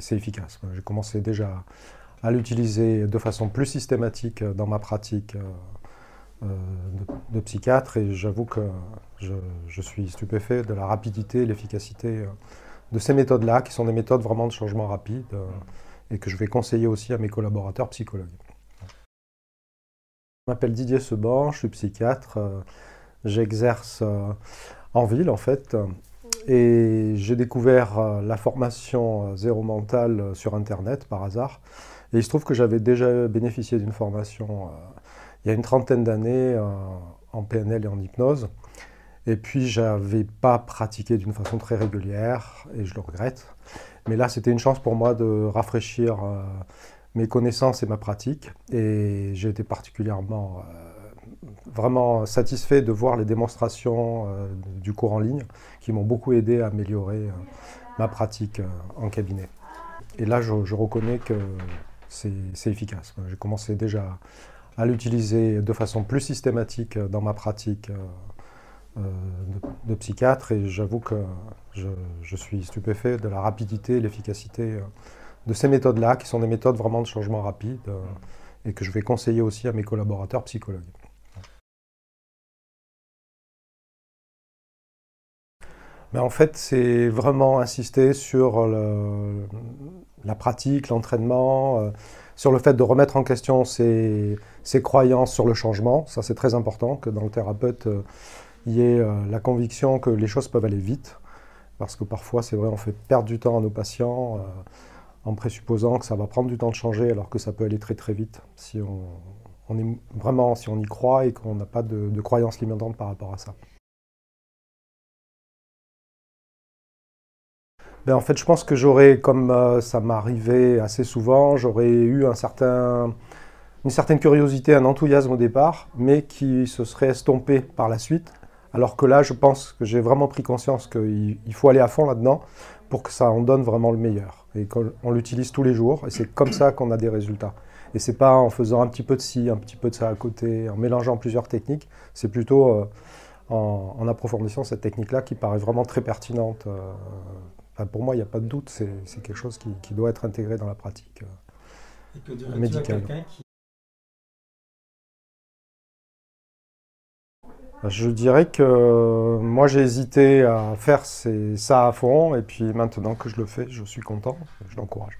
C'est efficace. J'ai commencé déjà à l'utiliser de façon plus systématique dans ma pratique euh, de, psychiatre et j'avoue que je, suis stupéfait de la rapidité et l'efficacité euh, de ces méthodes-là, qui sont des méthodes vraiment de changement rapide euh, et que je vais conseiller aussi à mes collaborateurs psychologues. Je m'appelle Didier Seban, je suis psychiatre, j'exerce en ville en fait, et j'ai découvert la formation Zéro Mental sur Internet par hasard. Et il se trouve que j'avais déjà bénéficié d'une formation il y a une trentaine d'années en PNL et en hypnose. Et puis, j'avais pas pratiqué d'une façon très régulière, et je le regrette. Mais là, c'était une chance pour moi de rafraîchir euh, mes connaissances et ma pratique. Et j'ai été particulièrement, euh, vraiment satisfait de voir les démonstrations euh, du cours en ligne qui m'ont beaucoup aidé à améliorer ma pratique en cabinet. Et là, je, je reconnais que c'est efficace. J'ai commencé déjà à l'utiliser de façon plus systématique dans ma pratique euh, de, psychiatre et j'avoue que je, suis stupéfait de la rapidité et l'efficacité euh, de ces méthodes-là, qui sont des méthodes vraiment de changement rapide euh, et que je vais conseiller aussi à mes collaborateurs psychologues. Mais en fait, c'est vraiment insister sur la pratique, l'entraînement, sur le fait de remettre en question ses, croyances sur le changement. Ça, c'est très important que dans le thérapeute, euh, il y ait euh, la conviction que les choses peuvent aller vite. Parce que parfois, c'est vrai, on fait perdre du temps à nos patients euh, en présupposant que ça va prendre du temps de changer, alors que ça peut aller très très vite si on, est vraiment, si on y croit et qu'on n'a pas de croyances limitantes par rapport à ça. Ben, en fait, je pense que j'aurais, comme euh, ça m'arrivait assez souvent, j'aurais eu une certaine curiosité, un enthousiasme au départ, mais qui se serait estompé par la suite. Alors que là, je pense que j'ai vraiment pris conscience qu'il faut aller à fond là-dedans pour que ça en donne vraiment le meilleur. Et qu'on l'utilise tous les jours, et c'est comme ça qu'on a des résultats. Et c'est pas en faisant un petit peu de ci, un petit peu de ça à côté, en mélangeant plusieurs techniques, c'est plutôt euh, en, approfondissant cette technique-là qui paraît vraiment très pertinente. Euh, pour moi, il n'y a pas de doute, c'est quelque chose qui, doit être intégré dans la pratique euh, médicale. Je dirais que euh, moi j'ai hésité à faire ça à fond et puis maintenant que je le fais, je suis content, je l'encourage.